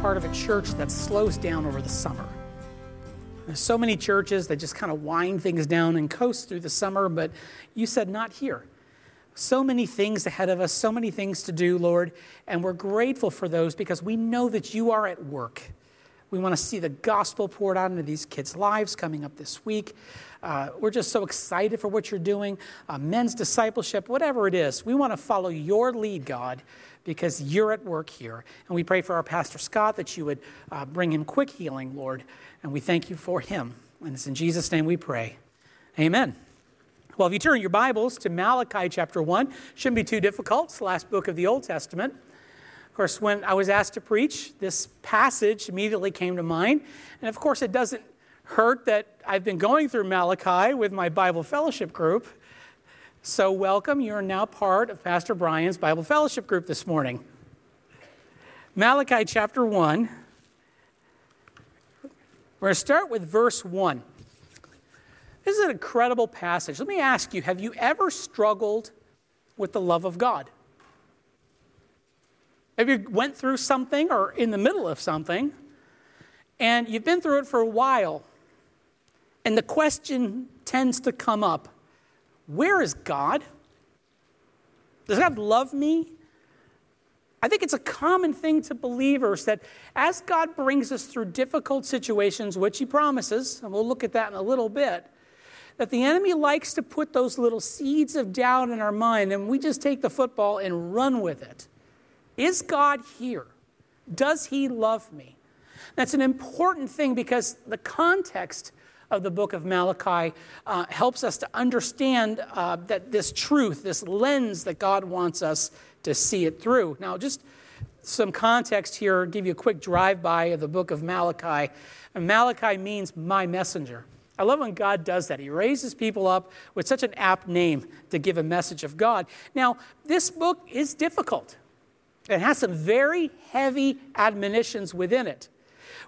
part of a church that slows down over the summer. There's so many churches that just kind of wind things down and coast through the summer, but you said not here. So many things ahead of us, so many things to do, Lord, and we're grateful for those because we know that you are at work. We want to see the gospel poured out into these kids' lives coming up this week. Uh, we're just so excited for what you're doing, uh, men's discipleship, whatever it is. We want to follow your lead, God, because you're at work here. And we pray for our Pastor Scott that you would uh, bring him quick healing, Lord. And we thank you for him. And it's in Jesus' name we pray. Amen. Well, if you turn your Bibles to Malachi chapter 1, shouldn't be too difficult. It's the last book of the Old Testament. Of course, when I was asked to preach, this passage immediately came to mind. And of course, it doesn't hurt that I've been going through Malachi with my Bible fellowship group. So, welcome. You are now part of Pastor Brian's Bible fellowship group this morning. Malachi chapter 1. We're going to start with verse 1. This is an incredible passage. Let me ask you have you ever struggled with the love of God? Have you went through something or in the middle of something and you've been through it for a while and the question tends to come up where is God? Does God love me? I think it's a common thing to believers that as God brings us through difficult situations, which He promises, and we'll look at that in a little bit, that the enemy likes to put those little seeds of doubt in our mind, and we just take the football and run with it. Is God here? Does He love me? That's an important thing because the context of the book of Malachi uh, helps us to understand uh, that this truth, this lens that God wants us to see it through. Now, just some context here, give you a quick drive by of the book of Malachi. And Malachi means my messenger. I love when God does that. He raises people up with such an apt name to give a message of God. Now, this book is difficult. It has some very heavy admonitions within it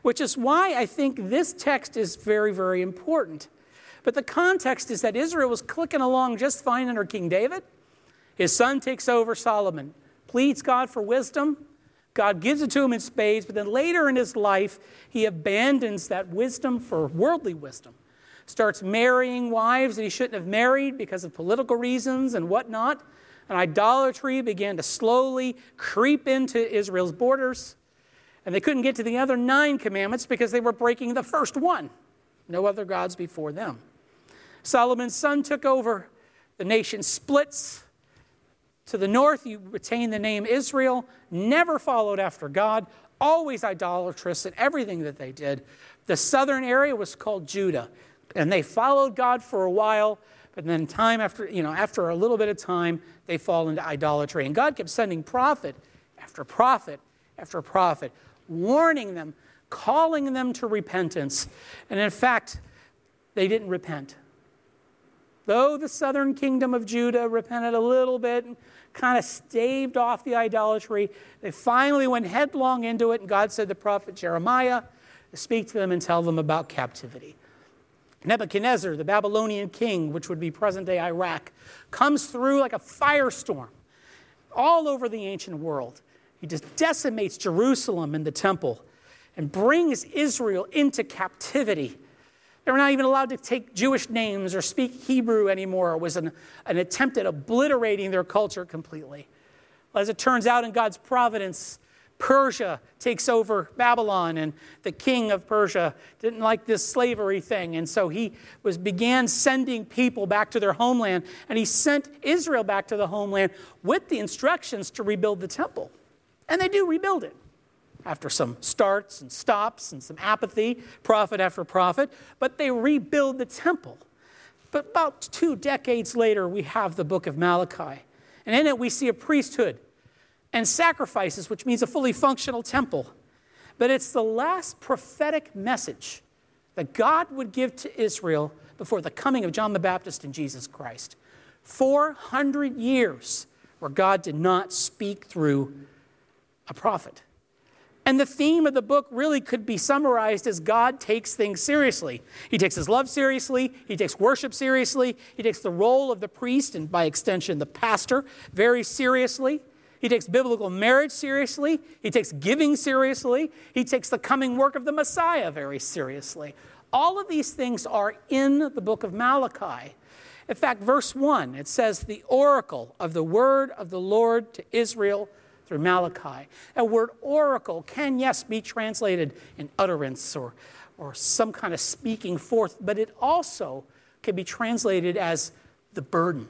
which is why I think this text is very, very important. But the context is that Israel was clicking along just fine under King David. His son takes over Solomon, pleads God for wisdom. God gives it to him in spades, but then later in his life, he abandons that wisdom for worldly wisdom. Starts marrying wives that he shouldn't have married because of political reasons and whatnot. And idolatry began to slowly creep into Israel's borders. And they couldn't get to the other nine commandments because they were breaking the first one no other gods before them. Solomon's son took over. The nation splits. To the north, you retain the name Israel, never followed after God, always idolatrous in everything that they did. The southern area was called Judah, and they followed God for a while, but then time after, you know, after a little bit of time, they fall into idolatry. And God kept sending prophet after prophet after prophet warning them, calling them to repentance. And in fact, they didn't repent. Though the southern kingdom of Judah repented a little bit and kind of staved off the idolatry, they finally went headlong into it, and God said the prophet Jeremiah speak to them and tell them about captivity. Nebuchadnezzar, the Babylonian king, which would be present day Iraq, comes through like a firestorm all over the ancient world. He just decimates Jerusalem and the temple and brings Israel into captivity. They were not even allowed to take Jewish names or speak Hebrew anymore. It was an, an attempt at obliterating their culture completely. As it turns out, in God's providence, Persia takes over Babylon, and the king of Persia didn't like this slavery thing, and so he was began sending people back to their homeland, and he sent Israel back to the homeland with the instructions to rebuild the temple. And they do rebuild it after some starts and stops and some apathy, prophet after prophet, but they rebuild the temple. But about two decades later, we have the book of Malachi. And in it, we see a priesthood and sacrifices, which means a fully functional temple. But it's the last prophetic message that God would give to Israel before the coming of John the Baptist and Jesus Christ. 400 years where God did not speak through a prophet. And the theme of the book really could be summarized as God takes things seriously. He takes his love seriously, he takes worship seriously, he takes the role of the priest and by extension the pastor very seriously. He takes biblical marriage seriously. He takes giving seriously. He takes the coming work of the Messiah very seriously. All of these things are in the book of Malachi. In fact, verse 1, it says, The oracle of the word of the Lord to Israel through Malachi. That word oracle can, yes, be translated in utterance or, or some kind of speaking forth, but it also can be translated as the burden.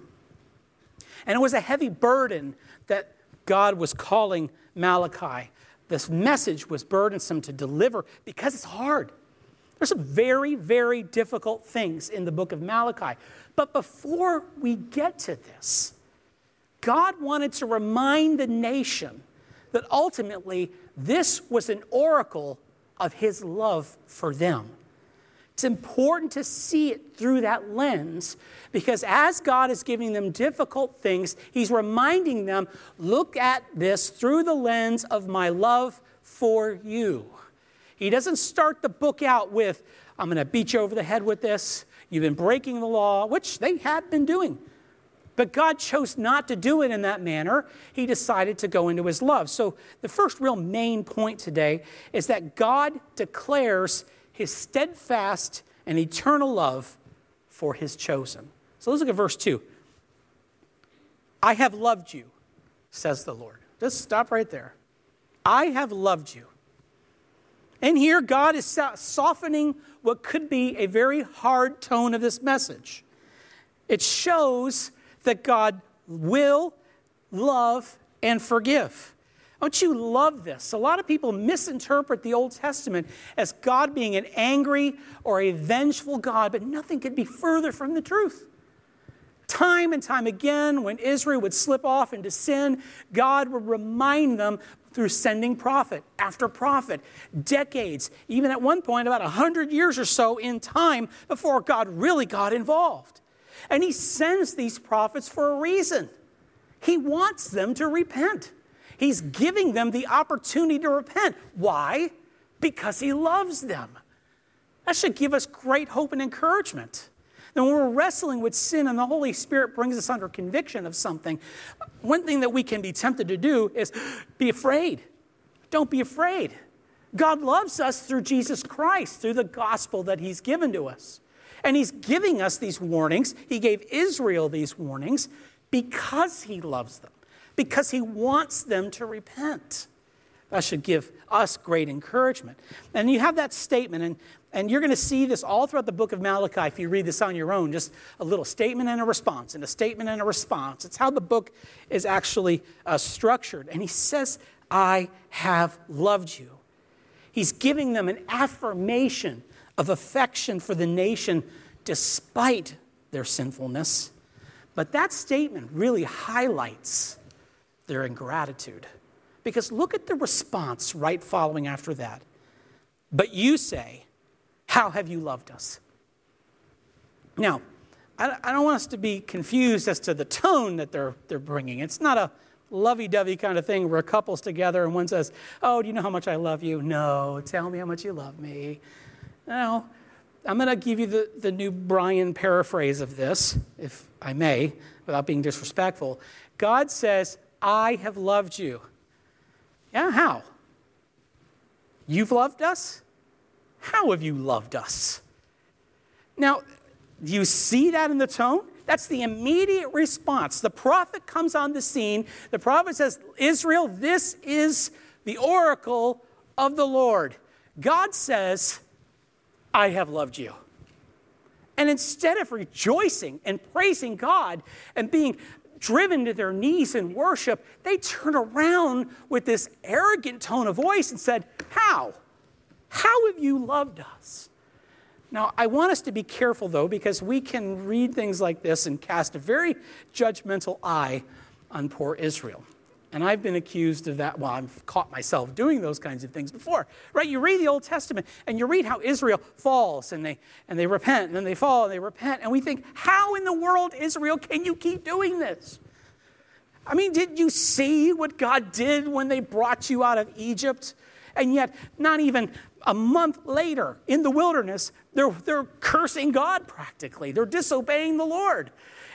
And it was a heavy burden that God was calling Malachi. This message was burdensome to deliver because it's hard. There's some very, very difficult things in the book of Malachi. But before we get to this, God wanted to remind the nation that ultimately this was an oracle of his love for them. It's important to see it through that lens because as God is giving them difficult things, He's reminding them look at this through the lens of my love for you. He doesn't start the book out with, I'm going to beat you over the head with this. You've been breaking the law, which they had been doing. But God chose not to do it in that manner. He decided to go into his love. So, the first real main point today is that God declares his steadfast and eternal love for his chosen. So, let's look at verse 2. I have loved you, says the Lord. Just stop right there. I have loved you. And here, God is softening what could be a very hard tone of this message. It shows that God will love and forgive. Don't you love this? A lot of people misinterpret the Old Testament as God being an angry or a vengeful God, but nothing could be further from the truth. Time and time again, when Israel would slip off into sin, God would remind them through sending prophet after prophet, decades, even at one point, about 100 years or so in time before God really got involved. And He sends these prophets for a reason. He wants them to repent. He's giving them the opportunity to repent. Why? Because He loves them. That should give us great hope and encouragement. And when we're wrestling with sin and the Holy Spirit brings us under conviction of something, one thing that we can be tempted to do is be afraid. Don't be afraid. God loves us through Jesus Christ, through the gospel that He's given to us. And He's giving us these warnings. He gave Israel these warnings because He loves them, because He wants them to repent. That should give us great encouragement. And you have that statement, and, and you're going to see this all throughout the book of Malachi if you read this on your own just a little statement and a response, and a statement and a response. It's how the book is actually uh, structured. And he says, I have loved you. He's giving them an affirmation of affection for the nation despite their sinfulness. But that statement really highlights their ingratitude. Because look at the response right following after that. But you say, How have you loved us? Now, I don't want us to be confused as to the tone that they're, they're bringing. It's not a lovey dovey kind of thing where a couple's together and one says, Oh, do you know how much I love you? No, tell me how much you love me. No, I'm going to give you the, the new Brian paraphrase of this, if I may, without being disrespectful. God says, I have loved you. Yeah, how? You've loved us? How have you loved us? Now, do you see that in the tone? That's the immediate response. The prophet comes on the scene. The prophet says, Israel, this is the oracle of the Lord. God says, I have loved you. And instead of rejoicing and praising God and being driven to their knees in worship, they turned around with this arrogant tone of voice and said, How? How have you loved us? Now, I want us to be careful though, because we can read things like this and cast a very judgmental eye on poor Israel. And I've been accused of that. Well, I've caught myself doing those kinds of things before, right? You read the Old Testament and you read how Israel falls and they, and they repent, and then they fall and they repent. And we think, how in the world, Israel, can you keep doing this? I mean, did you see what God did when they brought you out of Egypt? And yet, not even a month later in the wilderness, they're, they're cursing God practically. They're disobeying the Lord.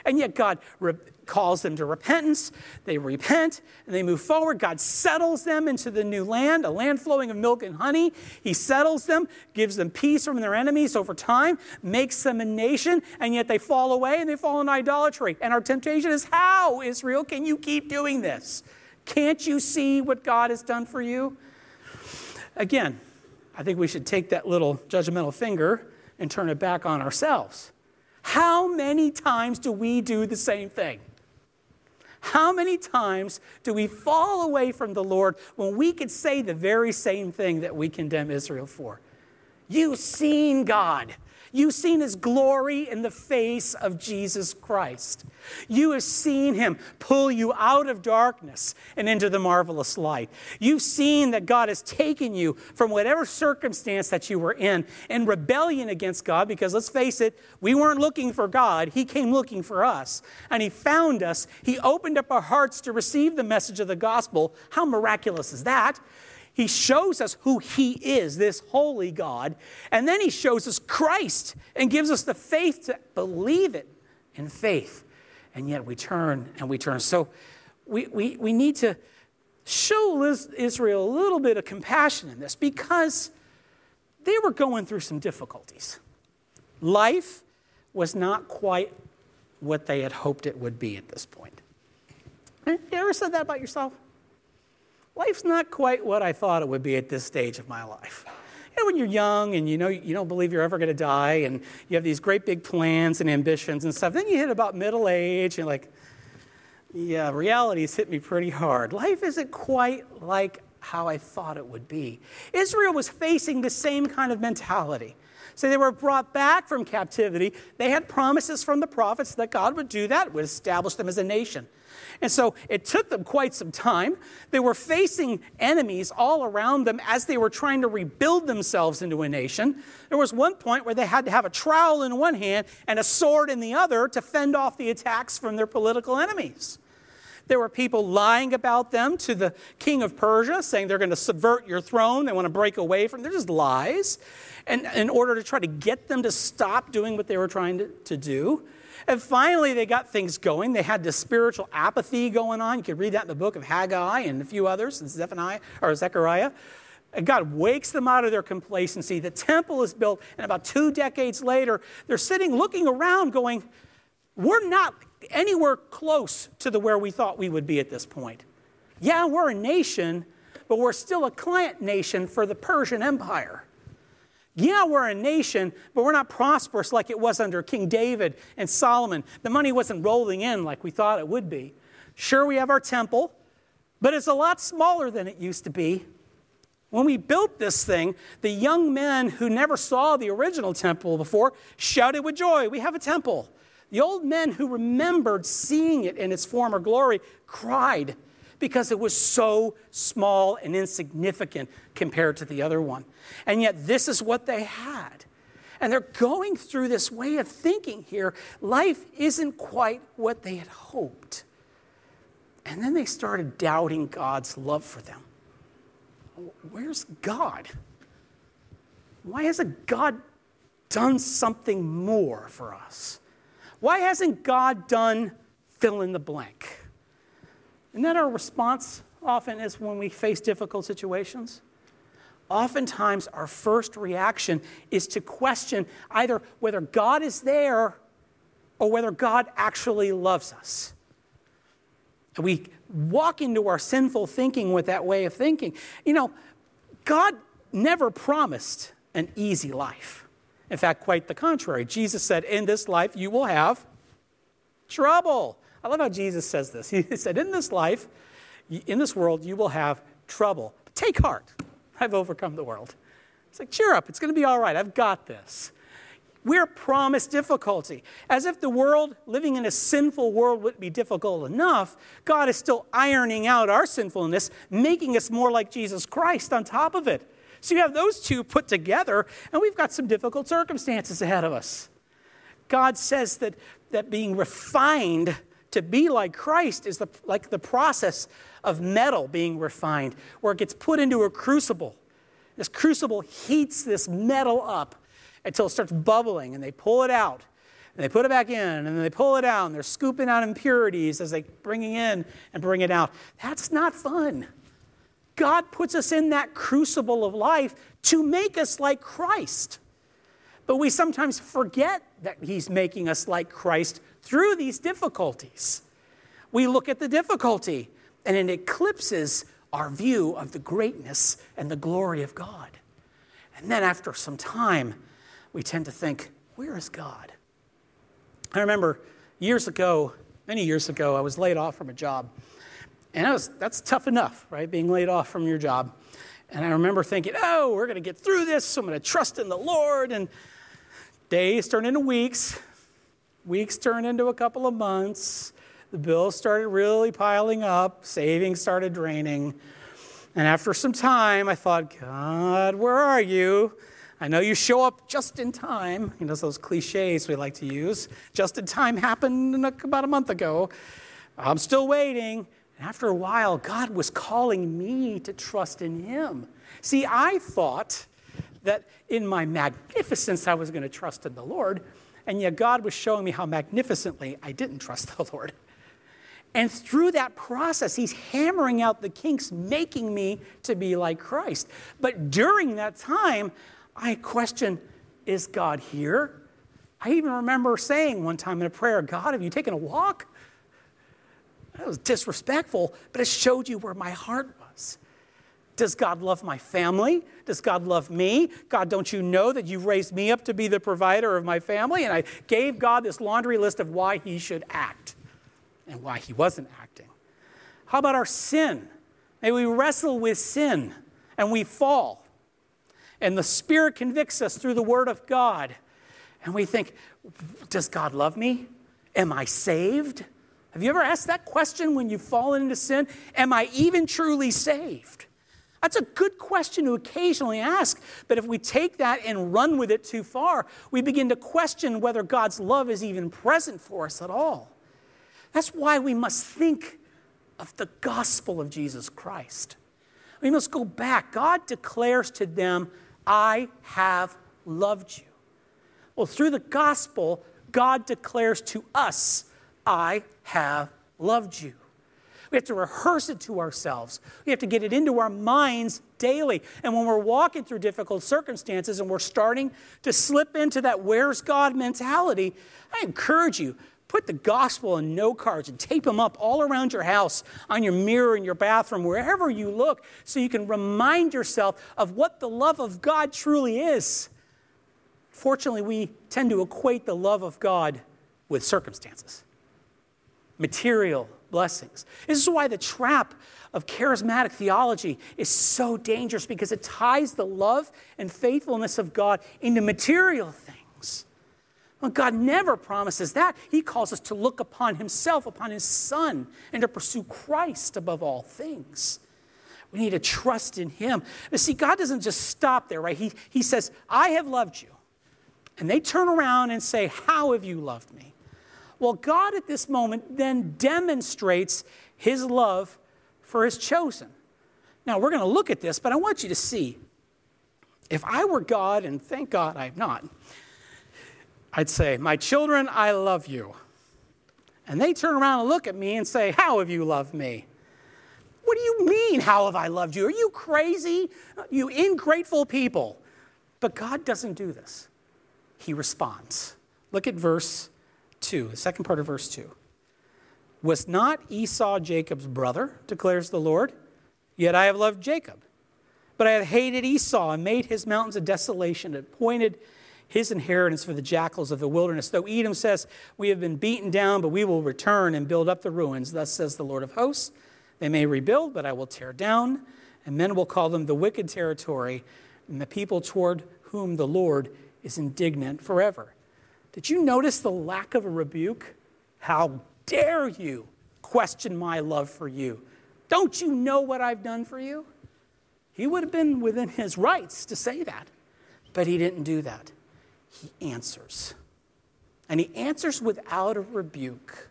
And yet God re- calls them to repentance. They repent and they move forward. God settles them into the new land, a land flowing of milk and honey. He settles them, gives them peace from their enemies over time, makes them a nation, and yet they fall away and they fall in idolatry. And our temptation is how, Israel, can you keep doing this? Can't you see what God has done for you? Again, I think we should take that little judgmental finger and turn it back on ourselves. How many times do we do the same thing? How many times do we fall away from the Lord when we could say the very same thing that we condemn Israel for? You've seen God. You've seen his glory in the face of Jesus Christ. You have seen him pull you out of darkness and into the marvelous light. You've seen that God has taken you from whatever circumstance that you were in in rebellion against God, because let's face it, we weren't looking for God. He came looking for us. And he found us. He opened up our hearts to receive the message of the gospel. How miraculous is that? He shows us who He is, this holy God. And then He shows us Christ and gives us the faith to believe it in faith. And yet we turn and we turn. So we, we, we need to show Israel a little bit of compassion in this because they were going through some difficulties. Life was not quite what they had hoped it would be at this point. You ever said that about yourself? Life's not quite what I thought it would be at this stage of my life. You know, when you're young and you know you don't believe you're ever going to die and you have these great big plans and ambitions and stuff, then you hit about middle age and you're like, yeah, reality's hit me pretty hard. Life isn't quite like how I thought it would be. Israel was facing the same kind of mentality. So they were brought back from captivity. They had promises from the prophets that God would do that, would establish them as a nation. And so it took them quite some time. They were facing enemies all around them as they were trying to rebuild themselves into a nation. There was one point where they had to have a trowel in one hand and a sword in the other to fend off the attacks from their political enemies. There were people lying about them to the king of Persia, saying they're going to subvert your throne. They want to break away from. They're just lies, and in order to try to get them to stop doing what they were trying to, to do. And finally, they got things going. They had this spiritual apathy going on. You could read that in the book of Haggai and a few others, and Zephaniah or Zechariah. And God wakes them out of their complacency. The temple is built, and about two decades later, they're sitting looking around going, We're not anywhere close to the where we thought we would be at this point. Yeah, we're a nation, but we're still a client nation for the Persian Empire. Yeah, we're a nation, but we're not prosperous like it was under King David and Solomon. The money wasn't rolling in like we thought it would be. Sure, we have our temple, but it's a lot smaller than it used to be. When we built this thing, the young men who never saw the original temple before shouted with joy, We have a temple. The old men who remembered seeing it in its former glory cried because it was so small and insignificant compared to the other one. And yet, this is what they had. And they're going through this way of thinking here. Life isn't quite what they had hoped. And then they started doubting God's love for them. Where's God? Why hasn't God done something more for us? Why hasn't God done fill in the blank? Isn't that our response often is when we face difficult situations? Oftentimes, our first reaction is to question either whether God is there or whether God actually loves us. And we walk into our sinful thinking with that way of thinking. You know, God never promised an easy life. In fact, quite the contrary. Jesus said, In this life you will have trouble. I love how Jesus says this. He said, In this life, in this world, you will have trouble. But take heart. I've overcome the world. It's like, cheer up. It's going to be all right. I've got this. We're promised difficulty. As if the world, living in a sinful world, wouldn't be difficult enough, God is still ironing out our sinfulness, making us more like Jesus Christ on top of it. So you have those two put together, and we've got some difficult circumstances ahead of us. God says that, that being refined to be like Christ is the, like the process of metal being refined, where it gets put into a crucible This crucible heats this metal up until it starts bubbling, and they pull it out. And they put it back in, and then they pull it out, and they're scooping out impurities as they bring it in and bring it out. That's not fun. God puts us in that crucible of life to make us like Christ. But we sometimes forget that He's making us like Christ through these difficulties. We look at the difficulty, and it eclipses our view of the greatness and the glory of God. And then after some time, we tend to think, where is God? I remember years ago, many years ago, I was laid off from a job. And was, that's tough enough, right? Being laid off from your job. And I remember thinking, oh, we're going to get through this. So I'm going to trust in the Lord. And days turned into weeks. Weeks turned into a couple of months. The bills started really piling up. Savings started draining. And after some time, I thought, God, where are you? I know you show up just in time. You know, those cliches we like to use. Just in time happened about a month ago. I'm still waiting. And after a while, God was calling me to trust in Him. See, I thought that in my magnificence I was going to trust in the Lord, and yet God was showing me how magnificently I didn't trust the Lord. And through that process, He's hammering out the kinks, making me to be like Christ. But during that time, I question is God here? I even remember saying one time in a prayer, God, have you taken a walk? That was disrespectful, but it showed you where my heart was. Does God love my family? Does God love me? God, don't you know that you've raised me up to be the provider of my family? And I gave God this laundry list of why he should act and why he wasn't acting. How about our sin? May we wrestle with sin and we fall. And the Spirit convicts us through the Word of God. And we think, does God love me? Am I saved? Have you ever asked that question when you've fallen into sin? Am I even truly saved? That's a good question to occasionally ask, but if we take that and run with it too far, we begin to question whether God's love is even present for us at all. That's why we must think of the gospel of Jesus Christ. We must go back. God declares to them, I have loved you. Well, through the gospel, God declares to us, I have loved you. We have to rehearse it to ourselves. We have to get it into our minds daily. And when we're walking through difficult circumstances and we're starting to slip into that where's God mentality, I encourage you put the gospel in note cards and tape them up all around your house, on your mirror, in your bathroom, wherever you look, so you can remind yourself of what the love of God truly is. Fortunately, we tend to equate the love of God with circumstances material blessings. This is why the trap of charismatic theology is so dangerous because it ties the love and faithfulness of God into material things. Well, God never promises that. He calls us to look upon Himself, upon His Son, and to pursue Christ above all things. We need to trust in Him. But see, God doesn't just stop there, right? He, he says, I have loved you. And they turn around and say, How have you loved me? Well, God at this moment then demonstrates his love for his chosen. Now, we're going to look at this, but I want you to see if I were God, and thank God I'm not, I'd say, My children, I love you. And they turn around and look at me and say, How have you loved me? What do you mean, how have I loved you? Are you crazy? You ingrateful people. But God doesn't do this. He responds. Look at verse 2, the second part of verse 2. Was not Esau Jacob's brother, declares the Lord? Yet I have loved Jacob. But I have hated Esau and made his mountains a desolation, and appointed his inheritance for the jackals of the wilderness. Though Edom says, We have been beaten down, but we will return and build up the ruins. Thus says the Lord of hosts. They may rebuild, but I will tear down, and men will call them the wicked territory, and the people toward whom the Lord is indignant forever. Did you notice the lack of a rebuke? How dare you question my love for you? Don't you know what I've done for you? He would have been within his rights to say that, but he didn't do that. He answers. And he answers without a rebuke.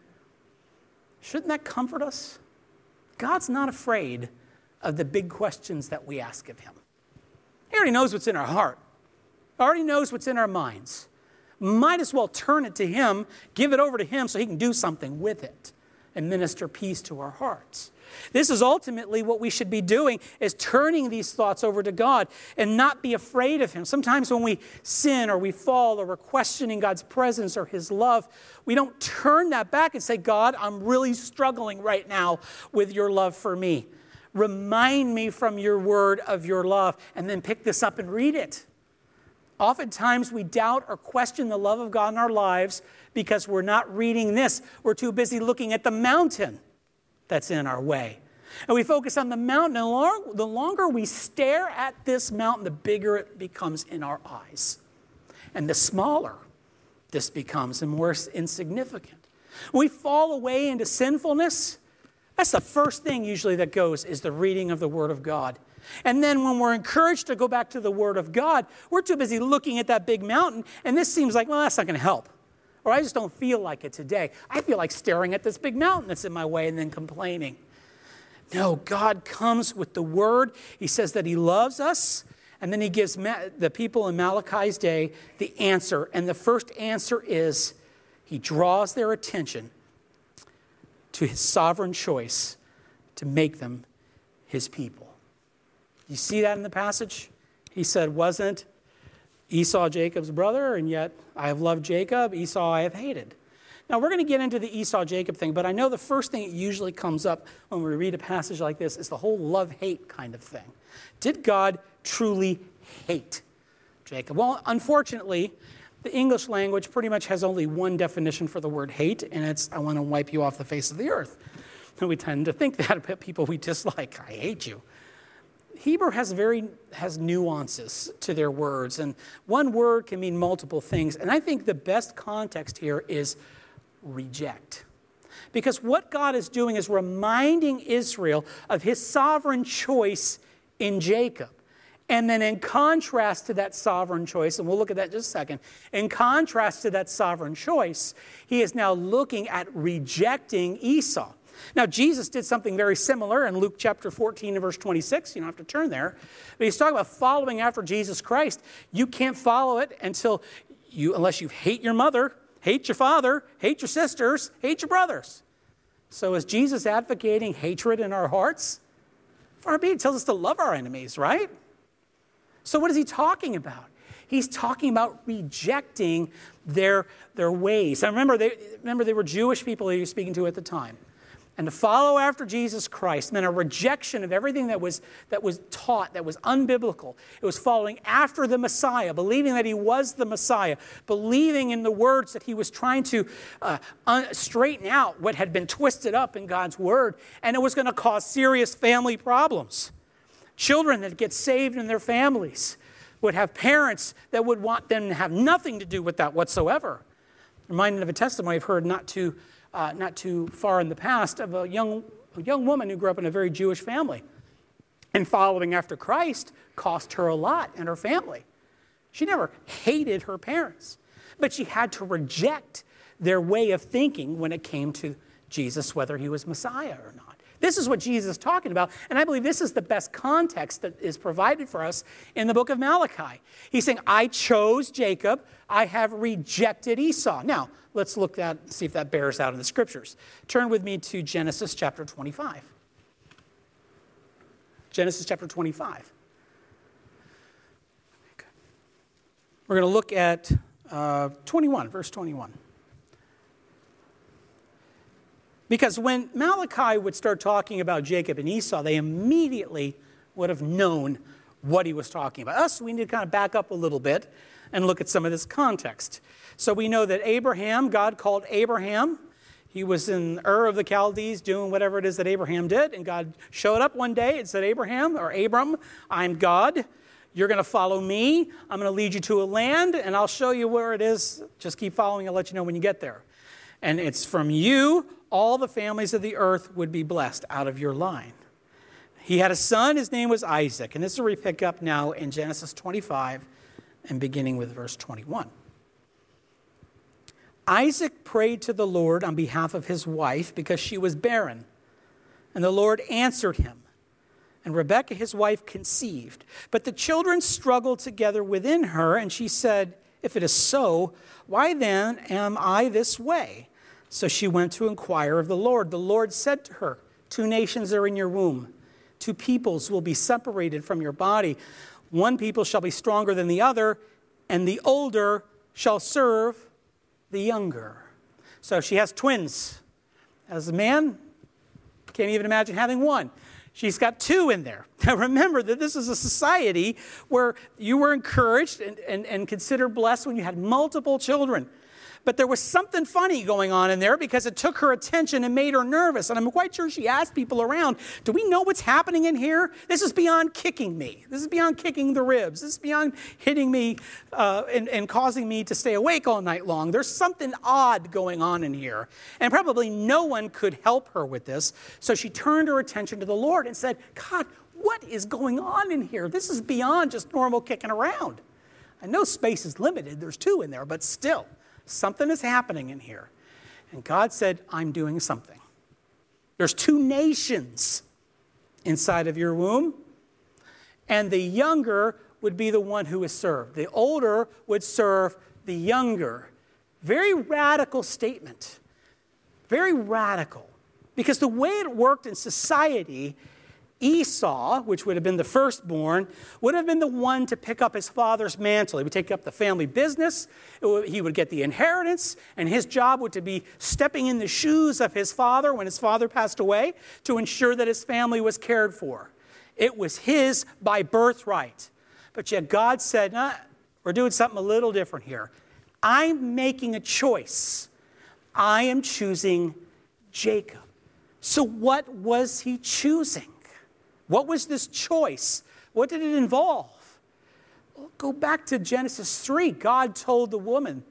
Shouldn't that comfort us? God's not afraid of the big questions that we ask of him. He already knows what's in our heart, already knows what's in our minds. Might as well turn it to Him, give it over to Him so He can do something with it and minister peace to our hearts. This is ultimately what we should be doing is turning these thoughts over to God and not be afraid of him. Sometimes when we sin or we fall or we're questioning God's presence or his love, we don't turn that back and say, "God, I'm really struggling right now with your love for me. Remind me from your word of your love." And then pick this up and read it. Oftentimes, we doubt or question the love of God in our lives because we're not reading this. We're too busy looking at the mountain that's in our way. And we focus on the mountain, and the longer we stare at this mountain, the bigger it becomes in our eyes. And the smaller this becomes and more insignificant. we fall away into sinfulness, that's the first thing usually that goes is the reading of the Word of God. And then when we're encouraged to go back to the Word of God, we're too busy looking at that big mountain, and this seems like, well, that's not going to help or I just don't feel like it today. I feel like staring at this big mountain that's in my way and then complaining. No, God comes with the word. He says that He loves us, and then He gives the people in Malachi's day the answer. And the first answer is He draws their attention to His sovereign choice to make them His people. You see that in the passage? He said, Wasn't Esau Jacob's brother, and yet I have loved Jacob, Esau I have hated. Now, we're going to get into the Esau Jacob thing, but I know the first thing that usually comes up when we read a passage like this is the whole love hate kind of thing. Did God truly hate Jacob? Well, unfortunately, the English language pretty much has only one definition for the word hate, and it's I want to wipe you off the face of the earth. And we tend to think that about people we dislike. I hate you. Hebrew has very has nuances to their words, and one word can mean multiple things. And I think the best context here is reject. Because what God is doing is reminding Israel of his sovereign choice in Jacob. And then, in contrast to that sovereign choice, and we'll look at that in just a second, in contrast to that sovereign choice, he is now looking at rejecting Esau. Now, Jesus did something very similar in Luke chapter 14 and verse 26. You don't have to turn there. But he's talking about following after Jesus Christ. You can't follow it until you, unless you hate your mother, hate your father, hate your sisters, hate your brothers. So, is Jesus advocating hatred in our hearts? Far be it tells us to love our enemies, right? So, what is he talking about? He's talking about rejecting their, their ways. I remember they, remember they were Jewish people he was speaking to at the time. And to follow after Jesus Christ meant a rejection of everything that was, that was taught, that was unbiblical. It was following after the Messiah, believing that he was the Messiah, believing in the words that he was trying to uh, un- straighten out what had been twisted up in God's word, and it was going to cause serious family problems. Children that get saved in their families would have parents that would want them to have nothing to do with that whatsoever. Reminded of a testimony I've heard not too uh, not too far in the past of a young, a young woman who grew up in a very Jewish family. And following after Christ cost her a lot and her family. She never hated her parents, but she had to reject their way of thinking when it came to Jesus, whether he was Messiah or not. This is what Jesus is talking about, and I believe this is the best context that is provided for us in the book of Malachi. He's saying, I chose Jacob, I have rejected Esau. Now, let's look at see if that bears out in the scriptures. Turn with me to Genesis chapter 25. Genesis chapter 25. We're going to look at uh, 21, verse 21. Because when Malachi would start talking about Jacob and Esau, they immediately would have known what he was talking about. Us, we need to kind of back up a little bit and look at some of this context. So we know that Abraham, God called Abraham. He was in Ur of the Chaldees doing whatever it is that Abraham did, and God showed up one day and said, Abraham, or Abram, I'm God. You're going to follow me. I'm going to lead you to a land, and I'll show you where it is. Just keep following. I'll let you know when you get there. And it's from you, all the families of the earth would be blessed out of your line. He had a son, his name was Isaac. And this is where we pick up now in Genesis 25 and beginning with verse 21. Isaac prayed to the Lord on behalf of his wife because she was barren. And the Lord answered him. And Rebekah, his wife, conceived. But the children struggled together within her, and she said, If it is so, why then am I this way? So she went to inquire of the Lord. The Lord said to her, Two nations are in your womb, two peoples will be separated from your body. One people shall be stronger than the other, and the older shall serve the younger. So she has twins. As a man, can't even imagine having one. She's got two in there. Now remember that this is a society where you were encouraged and, and, and considered blessed when you had multiple children. But there was something funny going on in there because it took her attention and made her nervous. And I'm quite sure she asked people around, Do we know what's happening in here? This is beyond kicking me. This is beyond kicking the ribs. This is beyond hitting me uh, and, and causing me to stay awake all night long. There's something odd going on in here. And probably no one could help her with this. So she turned her attention to the Lord and said, God, what is going on in here? This is beyond just normal kicking around. I know space is limited, there's two in there, but still. Something is happening in here. And God said, I'm doing something. There's two nations inside of your womb, and the younger would be the one who is served. The older would serve the younger. Very radical statement. Very radical. Because the way it worked in society Esau, which would have been the firstborn, would have been the one to pick up his father's mantle. He would take up the family business, he would get the inheritance, and his job would to be stepping in the shoes of his father when his father passed away to ensure that his family was cared for. It was his by birthright. But yet God said, nah, we're doing something a little different here. I'm making a choice. I am choosing Jacob. So, what was he choosing? What was this choice? What did it involve? Well, go back to Genesis 3. God told the woman,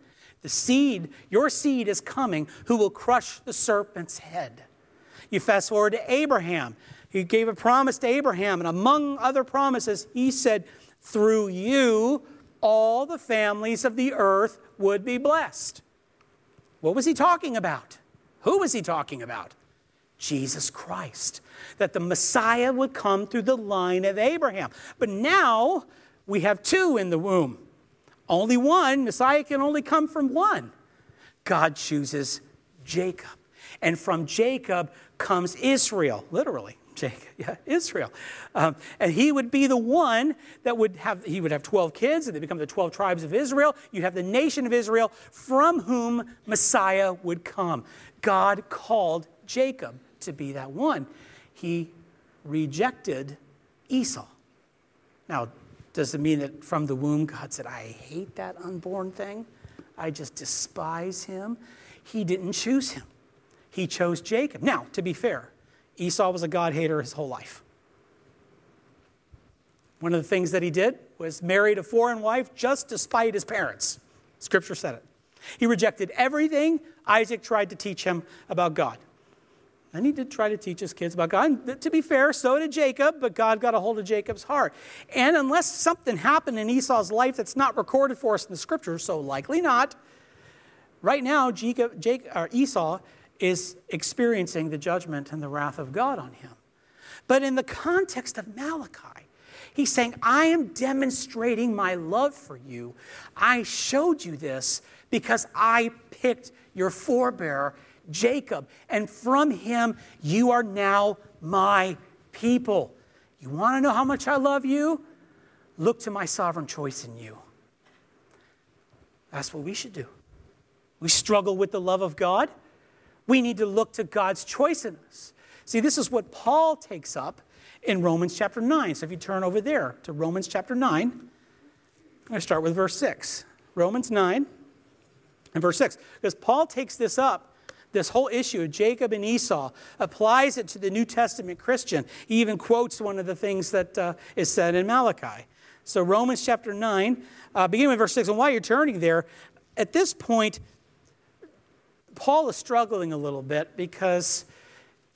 The seed, your seed is coming, who will crush the serpent's head. You fast forward to Abraham. He gave a promise to Abraham, and among other promises, he said, Through you, all the families of the earth would be blessed. What was he talking about? Who was he talking about? Jesus Christ, that the Messiah would come through the line of Abraham. But now we have two in the womb. Only one, Messiah can only come from one. God chooses Jacob. And from Jacob comes Israel, literally. Jacob, yeah, Israel. Um, and he would be the one that would have, he would have 12 kids, and they become the 12 tribes of Israel. You'd have the nation of Israel from whom Messiah would come. God called Jacob to be that one. He rejected Esau. Now, does it mean that from the womb God said, I hate that unborn thing? I just despise him? He didn't choose him. He chose Jacob. Now, to be fair, Esau was a God hater his whole life. One of the things that he did was married a foreign wife just to spite his parents. Scripture said it. He rejected everything Isaac tried to teach him about God. And he did try to teach his kids about God. And to be fair, so did Jacob, but God got a hold of Jacob's heart. And unless something happened in Esau's life that's not recorded for us in the scriptures, so likely not, right now Jacob, Jacob, or Esau is experiencing the judgment and the wrath of God on him. But in the context of Malachi, he's saying, I am demonstrating my love for you. I showed you this because I picked your forebearer Jacob, and from him you are now my people. You want to know how much I love you? Look to my sovereign choice in you. That's what we should do. We struggle with the love of God. We need to look to God's choice in us. See, this is what Paul takes up in Romans chapter 9. So if you turn over there to Romans chapter 9, I'm going to start with verse 6. Romans 9 and verse 6. Because Paul takes this up this whole issue of Jacob and Esau, applies it to the New Testament Christian. He even quotes one of the things that uh, is said in Malachi. So, Romans chapter 9, uh, beginning with verse 6, and while you're turning there, at this point, Paul is struggling a little bit because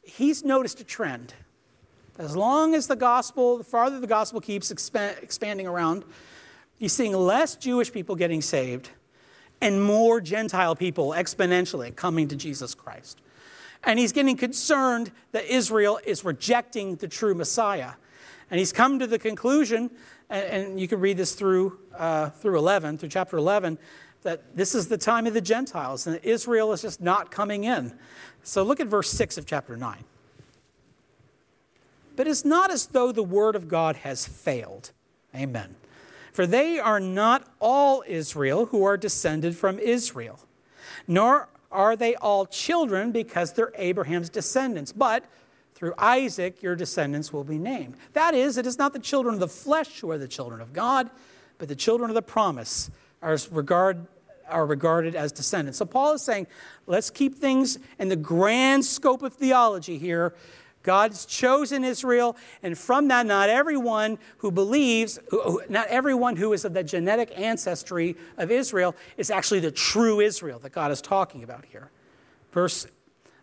he's noticed a trend. As long as the gospel, the farther the gospel keeps expa- expanding around, he's seeing less Jewish people getting saved and more Gentile people exponentially coming to Jesus Christ. And he's getting concerned that Israel is rejecting the true Messiah. And he's come to the conclusion, and, you can read this through, uh, through 11, through chapter 11, that this is the time of the Gentiles and Israel is just not coming in. So look at verse 6 of chapter 9. But it's not as though the word of God has failed. Amen. For they are not all Israel who are descended from Israel, nor are they all children because they're Abraham's descendants. But through Isaac, your descendants will be named. That is, it is not the children of the flesh who are the children of God, but the children of the promise are, regard, are regarded as descendants. So Paul is saying, let's keep things in the grand scope of theology here. God's chosen Israel, and from that, not everyone who believes, not everyone who is of the genetic ancestry of Israel is actually the true Israel that God is talking about here. Verse,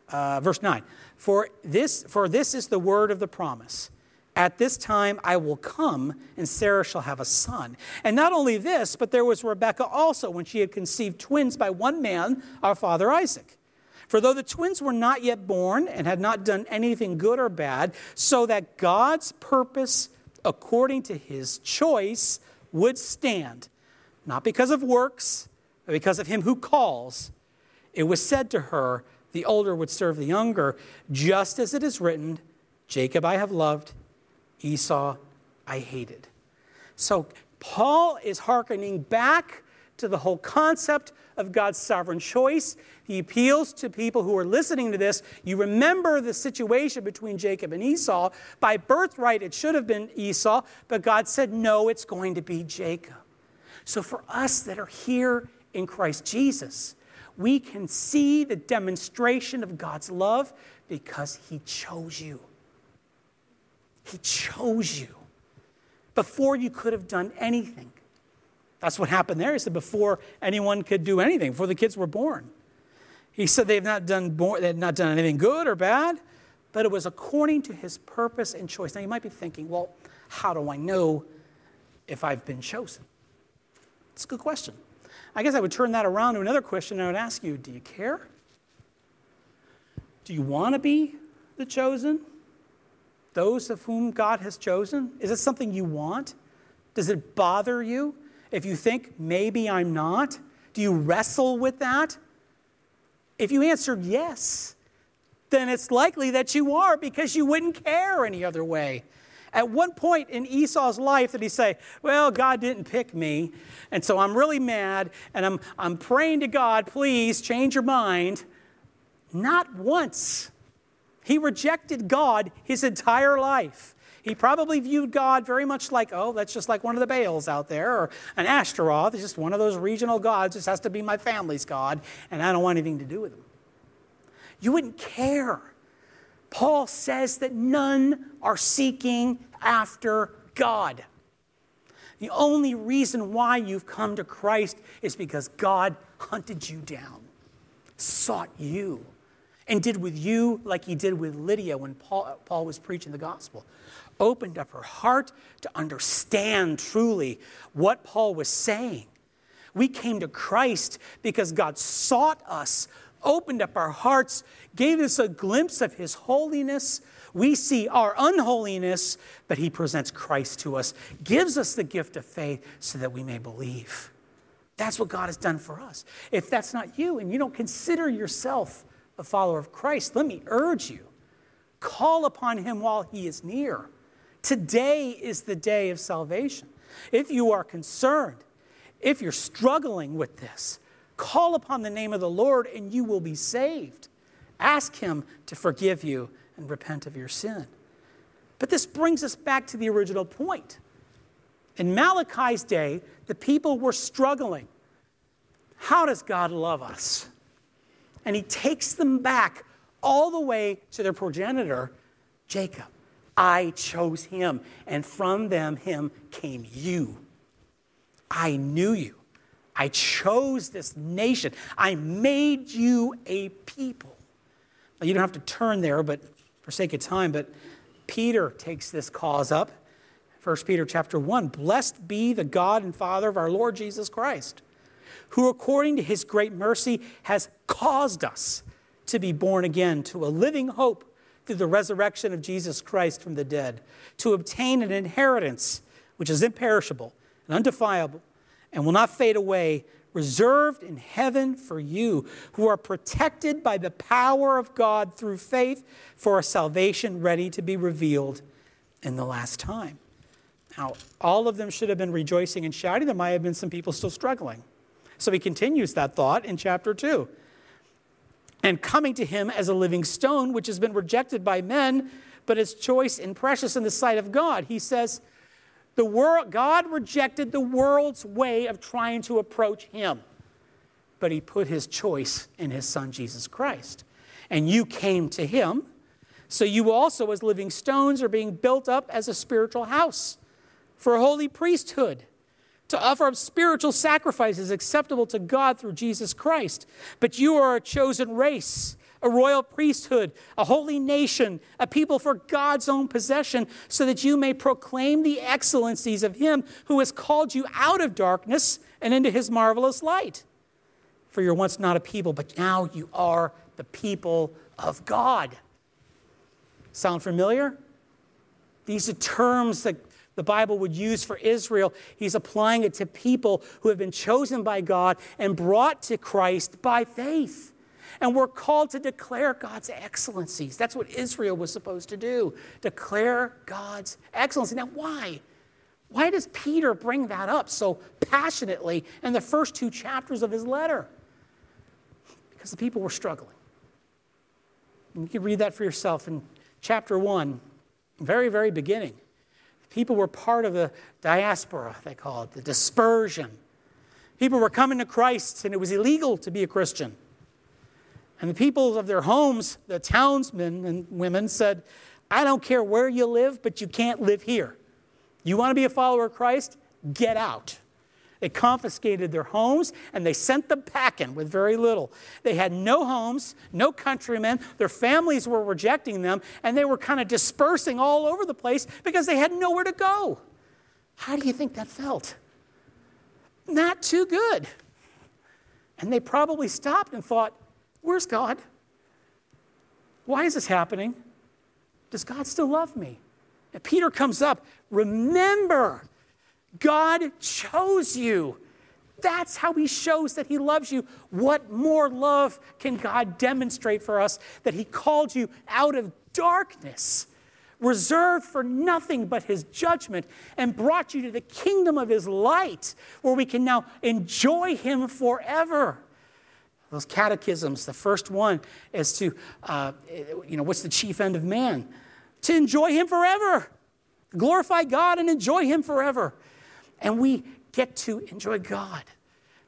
uh, verse 9 for this, for this is the word of the promise. At this time I will come, and Sarah shall have a son. And not only this, but there was Rebekah also, when she had conceived twins by one man, our father Isaac. For though the twins were not yet born and had not done anything good or bad, so that God's purpose according to his choice would stand, not because of works, but because of him who calls, it was said to her, The older would serve the younger, just as it is written, Jacob I have loved Esau I hated. So Paul is hearkening back to the whole concept of God's sovereign choice. He appeals to people who are listening to this. You remember the situation between Jacob and Esau. By birthright, it should have been Esau, but God said, no, it's going to be Jacob. So for us that are here in Christ Jesus, we can see the demonstration of God's love because He chose you. He chose you before you could have done anything. That's what happened there. He said before anyone could do anything, before the kids were born. He said they've not done, born, they had not done anything good or bad, but it was according to his purpose and choice. Now you might be thinking, well, how do I know if I've been chosen? It's a good question. I guess I would turn that around to another question and I would ask you do you care? Do you want to be the chosen? those of whom God has chosen? Is it something you want? Does it bother you if you think maybe I'm not? Do you wrestle with that? If you answered yes, then it's likely that you are because you wouldn't care any other way. At one point in Esau's life did he say, Well, God didn't pick me, and so I'm really mad, and I'm, I'm praying to God, please change your mind. Not once. He rejected God his entire life. He probably viewed God very much like, oh, that's just like one of the Baals out there, or an Ashtaroth. It's just one of those regional gods. This has to be my family's God, and I don't want anything to do with him. You wouldn't care. Paul says that none are seeking after God. The only reason why you've come to Christ is because God hunted you down, sought you and did with you like he did with Lydia when Paul, Paul was preaching the gospel. Opened up her heart to understand truly what Paul was saying. We came to Christ because God sought us, opened up our hearts, gave us a glimpse of his holiness. We see our unholiness, but he presents Christ to us, gives us the gift of faith so that we may believe. That's what God has done for us. If that's not you and you don't consider yourself a follower of Christ, let me urge you call upon him while he is near. Today is the day of salvation. If you are concerned, if you're struggling with this, call upon the name of the Lord and you will be saved. Ask him to forgive you and repent of your sin. But this brings us back to the original point. In Malachi's day, the people were struggling. How does God love us? and he takes them back all the way to their progenitor, Jacob. I chose him, and from them, him came you. I knew you. I chose this nation. I made you a people. Now, you don't have to turn there, but for sake of time, but Peter takes this cause up. 1 Peter chapter 1 Blessed be the God and Father of our Lord Jesus Christ who according to his great mercy has caused us to be born again to a living hope through the resurrection of Jesus Christ from the dead, to obtain an inheritance which is imperishable and undefilable and will not fade away, reserved in heaven for you, who are protected by the power of God through faith for a salvation ready to be revealed in the last time. Now, all of them should have been rejoicing and shouting. There might have been some people still struggling. So he continues that thought in chapter 2. And coming to him as a living stone, which has been rejected by men, but is choice and precious in the sight of God, he says, the world, God rejected the world's way of trying to approach him, but he put his choice in his son Jesus Christ. And you came to him, so you also, as living stones, are being built up as a spiritual house for a holy priesthood to offer up spiritual sacrifices acceptable to God through Jesus Christ. But you are a chosen race, a royal priesthood, a holy nation, a people for God's own possession, so that you may proclaim the excellencies of Him who has called you out of darkness and into His marvelous light. For you're once not a people, but now you are the people of God. Sound familiar? These are terms that the Bible would use for Israel. He's applying it to people who have been chosen by God and brought to Christ by faith. And we're called to declare God's excellencies. That's what Israel was supposed to do declare God's excellency. Now, why? Why does Peter bring that up so passionately in the first two chapters of his letter? Because the people were struggling. And you can read that for yourself in chapter 1, very, very beginning. People were part of the diaspora, they call it, the dispersion. People were coming to Christ, and it was illegal to be a Christian. And the people of their homes, the townsmen and women, said, I don't care where you live, but you can't live here. You want to be a follower of Christ? Get out. They confiscated their homes and they sent them packing with very little. They had no homes, no countrymen. Their families were rejecting them and they were kind of dispersing all over the place because they had nowhere to go. How do you think that felt? Not too good. And they probably stopped and thought, Where's God? Why is this happening? Does God still love me? And Peter comes up, remember God chose you. That's how he shows that he loves you. What more love can God demonstrate for us that he called you out of darkness, reserved for nothing but his judgment, and brought you to the kingdom of his light, where we can now enjoy him forever? Those catechisms, the first one is to, uh, you know, what's the chief end of man? To enjoy him forever, glorify God and enjoy him forever and we get to enjoy God.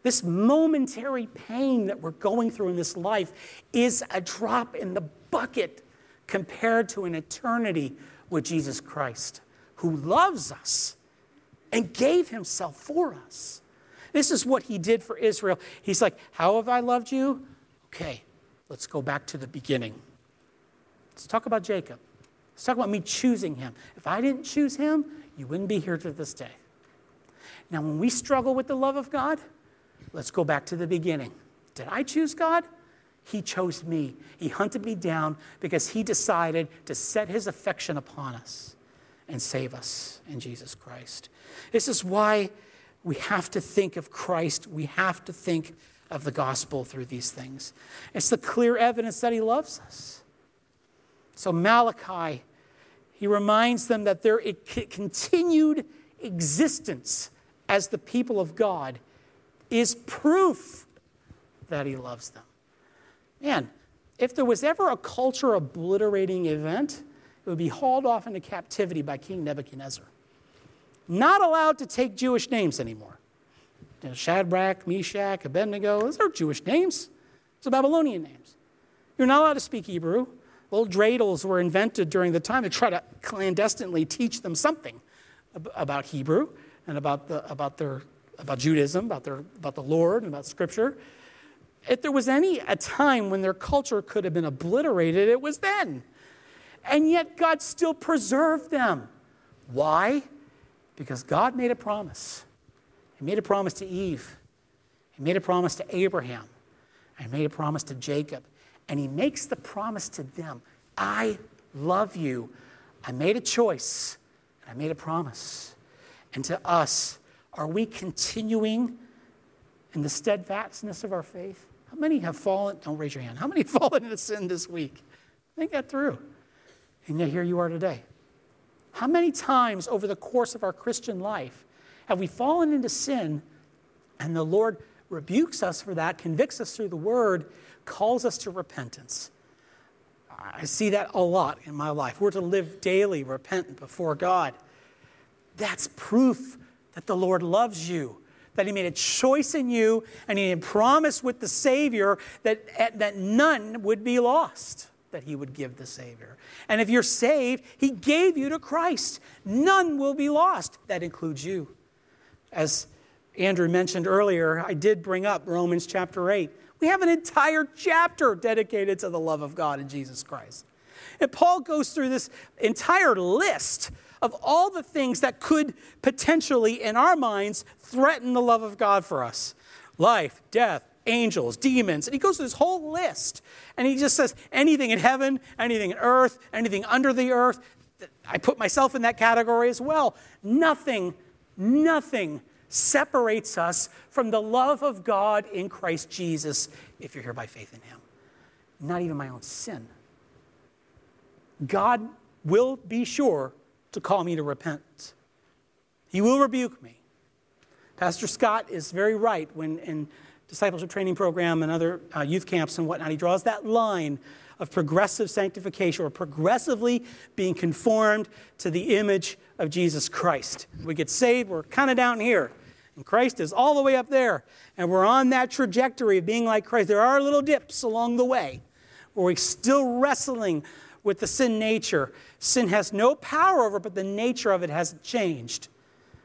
This momentary pain that we're going through in this life is a drop in the bucket compared to an eternity with Jesus Christ, who loves us and gave himself for us. This is what he did for Israel. He's like, How have I loved you? Okay, let's go back to the beginning. Let's talk about Jacob. Let's talk about me choosing him. If I didn't choose him, you wouldn't be here to this day. Now, when we struggle with the love of God, let's go back to the beginning. Did I choose God? He chose me. He hunted me down because he decided to set his affection upon us and save us in Jesus Christ. This is why we have to think of Christ. We have to think of the gospel through these things. It's the clear evidence that he loves us. So, Malachi, he reminds them that their continued existence as the people of God is proof that he loves them. Man, if there was ever a culture obliterating event, it would be hauled off into captivity by King Nebuchadnezzar. Not allowed to take Jewish names anymore. You know, Shadrach, Meshach, Abednego, those are Jewish names. Those are Babylonian names. You're not allowed to speak Hebrew. Old dreidels were invented during the time to try to clandestinely teach them something about Hebrew and about, the, about, their, about Judaism, about, their, about the Lord, and about Scripture. If there was any a time when their culture could have been obliterated, it was then. And yet God still preserved them. Why? Because God made a promise. He made a promise to Eve. He made a promise to Abraham. He made a promise to Jacob. And he makes the promise to them I love you. I made a choice and I made a promise. And to us, are we continuing in the steadfastness of our faith? How many have fallen? Don't raise your hand. How many have fallen into sin this week? Think that through. And yet here you are today. How many times over the course of our Christian life have we fallen into sin and the Lord rebukes us for that, convicts us through the word, calls us to repentance? I see that a lot in my life. We're to live daily repentant before God. That's proof that the Lord loves you, that He made a choice in you, and He had promised with the Savior that, that none would be lost, that He would give the Savior. And if you're saved, He gave you to Christ. None will be lost. That includes you. As Andrew mentioned earlier, I did bring up Romans chapter 8. We have an entire chapter dedicated to the love of God in Jesus Christ. And Paul goes through this entire list of all the things that could potentially, in our minds, threaten the love of God for us life, death, angels, demons. And he goes through this whole list. And he just says anything in heaven, anything in earth, anything under the earth. I put myself in that category as well. Nothing, nothing separates us from the love of God in Christ Jesus if you're here by faith in Him. Not even my own sin. God will be sure to call me to repent. He will rebuke me. Pastor Scott is very right when in discipleship training program and other uh, youth camps and whatnot, he draws that line of progressive sanctification or progressively being conformed to the image of Jesus Christ. We get saved, we're kind of down here. And Christ is all the way up there. And we're on that trajectory of being like Christ. There are little dips along the way where we're still wrestling with the sin nature. Sin has no power over but the nature of it hasn't changed.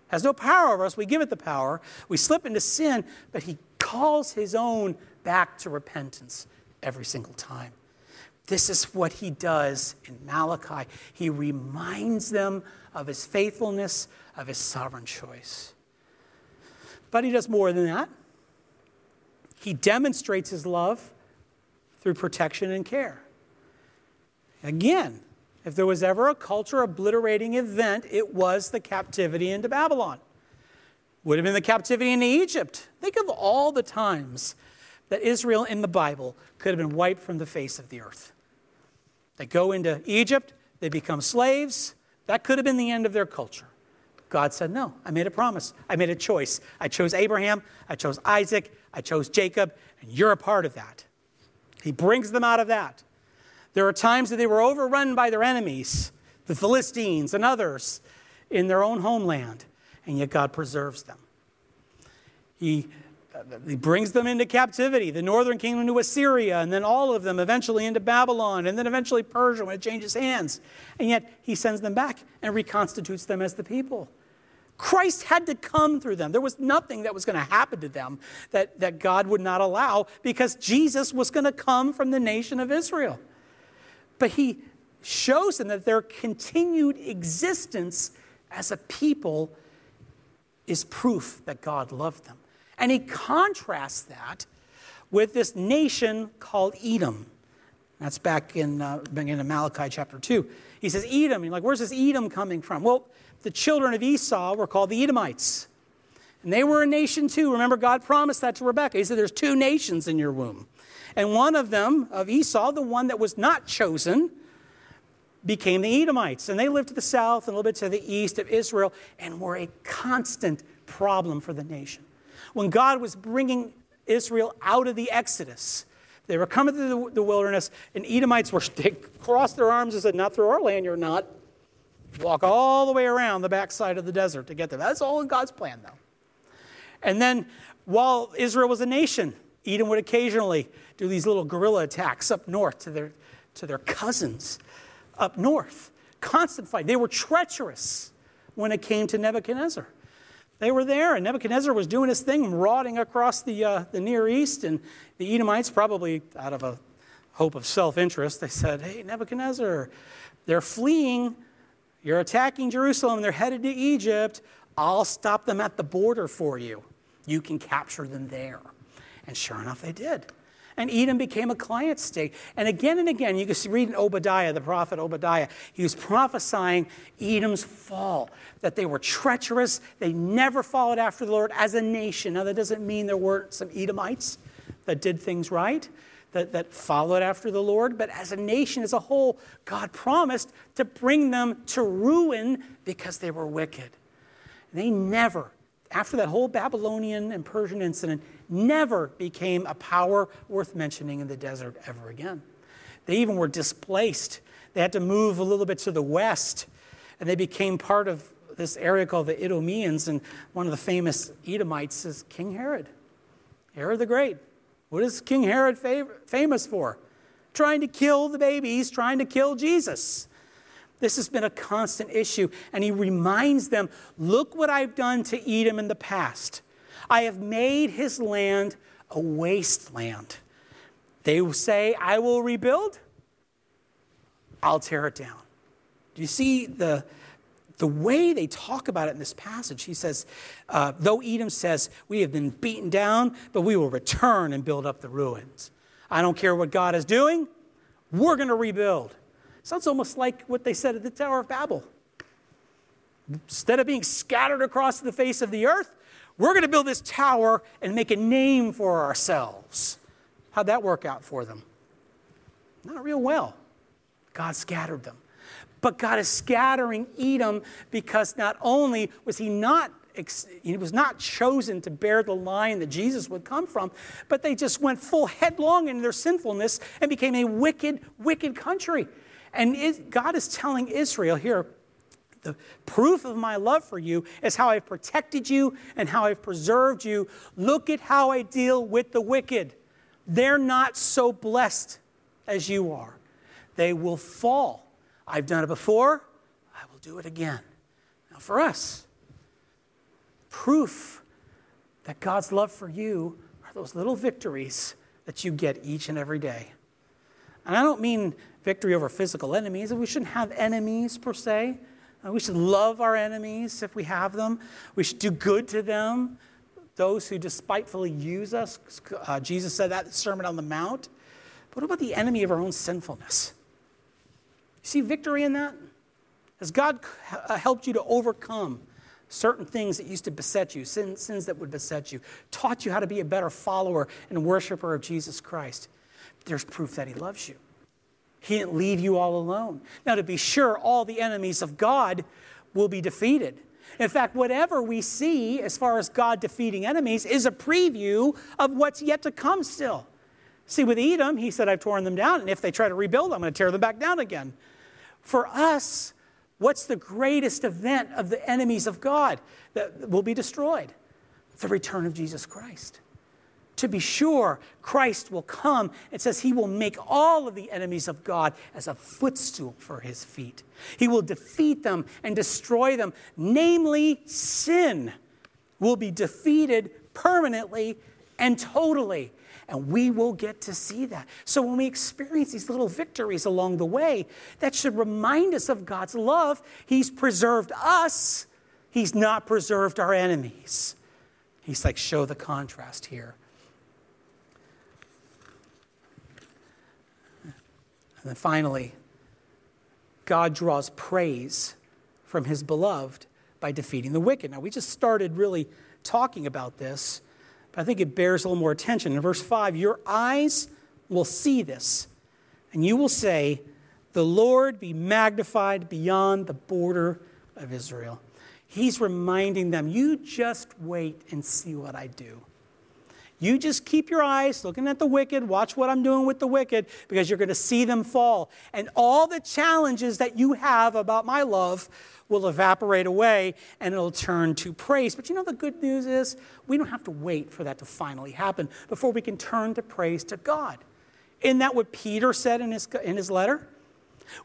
Has no power over us. We give it the power. We slip into sin, but He calls His own back to repentance every single time. This is what He does in Malachi. He reminds them of His faithfulness, of His sovereign choice. But he does more than that. He demonstrates his love through protection and care. Again, if there was ever a culture obliterating event, it was the captivity into Babylon. Would have been the captivity into Egypt. Think of all the times that Israel in the Bible could have been wiped from the face of the earth. They go into Egypt, they become slaves. That could have been the end of their culture. God said, No, I made a promise. I made a choice. I chose Abraham, I chose Isaac, I chose Jacob, and you're a part of that. He brings them out of that. There are times that they were overrun by their enemies, the Philistines and others, in their own homeland, and yet God preserves them. He, uh, he brings them into captivity, the northern kingdom to Assyria, and then all of them eventually into Babylon, and then eventually Persia when it changes hands. And yet he sends them back and reconstitutes them as the people. Christ had to come through them. There was nothing that was going to happen to them that, that God would not allow because Jesus was going to come from the nation of Israel. But he shows them that their continued existence as a people is proof that God loved them. And he contrasts that with this nation called Edom. That's back in, uh, in Malachi chapter 2. He says, Edom. You're like, where's this Edom coming from? Well, the children of Esau were called the Edomites. And they were a nation too. Remember, God promised that to Rebekah. He said, There's two nations in your womb. And one of them, of Esau, the one that was not chosen, became the Edomites. And they lived to the south and a little bit to the east of Israel and were a constant problem for the nation. When God was bringing Israel out of the Exodus, they were coming through the, wilderness, and Edomites were, they crossed their arms and said, Not through our land, you're not. Walk all the way around the backside of the desert to get there. That's all in God's plan, though. And then while Israel was a nation, Edom would occasionally do these little guerrilla attacks up north to their, to their cousins up north. Constant fight. They were treacherous when it came to Nebuchadnezzar. They were there, and Nebuchadnezzar was doing his thing, marauding across the, uh, the Near East, and the Edomites, probably out of a hope of self interest, they said, Hey, Nebuchadnezzar, they're fleeing you're attacking Jerusalem, they're headed to Egypt. I'll stop them at the border for you. You can capture them there. And sure enough, they did. And Edom became a client state. And again and again, you can read in Obadiah, the prophet Obadiah, he was prophesying Edom's fall, that they were treacherous, they never followed after the Lord as a nation. Now, that doesn't mean there weren't some Edomites that did things right, that, that followed after the Lord, but as a nation as a whole, God promised to bring them to ruin because they were wicked. They never, after that whole Babylonian and Persian incident, never became a power worth mentioning in the desert ever again. They even were displaced. They had to move a little bit to the west, and they became part of this area called the Idumeans. And one of the famous Edomites is King Herod, Herod the Great. What is King Herod famous for? Trying to kill the babies, trying to kill Jesus. This has been a constant issue. And he reminds them look what I've done to Edom in the past. I have made his land a wasteland. They say, I will rebuild, I'll tear it down. Do you see the, the way they talk about it in this passage? He says, uh, though Edom says, We have been beaten down, but we will return and build up the ruins. I don't care what God is doing, we're going to rebuild. Sounds almost like what they said at the Tower of Babel. Instead of being scattered across the face of the earth, we're going to build this tower and make a name for ourselves. How'd that work out for them? Not real well. God scattered them. But God is scattering Edom because not only was he not he was not chosen to bear the line that Jesus would come from, but they just went full headlong in their sinfulness and became a wicked, wicked country. And it, God is telling Israel here, the proof of my love for you is how I've protected you and how I've preserved you. Look at how I deal with the wicked. They're not so blessed as you are. They will fall. I've done it before, I will do it again. Now, for us, proof that God's love for you are those little victories that you get each and every day. And I don't mean victory over physical enemies. We shouldn't have enemies per se. Uh, we should love our enemies if we have them. We should do good to them, those who despitefully use us. Uh, Jesus said that in the Sermon on the Mount. But what about the enemy of our own sinfulness? You see victory in that? Has God uh, helped you to overcome certain things that used to beset you, sins, sins that would beset you, taught you how to be a better follower and worshiper of Jesus Christ? There's proof that He loves you. He didn't leave you all alone. Now, to be sure, all the enemies of God will be defeated. In fact, whatever we see as far as God defeating enemies is a preview of what's yet to come still. See, with Edom, he said, I've torn them down, and if they try to rebuild, I'm going to tear them back down again. For us, what's the greatest event of the enemies of God that will be destroyed? The return of Jesus Christ to be sure, Christ will come. It says he will make all of the enemies of God as a footstool for his feet. He will defeat them and destroy them. Namely, sin will be defeated permanently and totally. And we will get to see that. So when we experience these little victories along the way, that should remind us of God's love. He's preserved us, He's not preserved our enemies. He's like, show the contrast here. And then finally, God draws praise from his beloved by defeating the wicked. Now, we just started really talking about this, but I think it bears a little more attention. In verse 5, your eyes will see this, and you will say, The Lord be magnified beyond the border of Israel. He's reminding them, You just wait and see what I do. You just keep your eyes looking at the wicked, watch what I'm doing with the wicked, because you're going to see them fall. And all the challenges that you have about my love will evaporate away and it'll turn to praise. But you know, the good news is we don't have to wait for that to finally happen before we can turn to praise to God. Isn't that what Peter said in his, in his letter?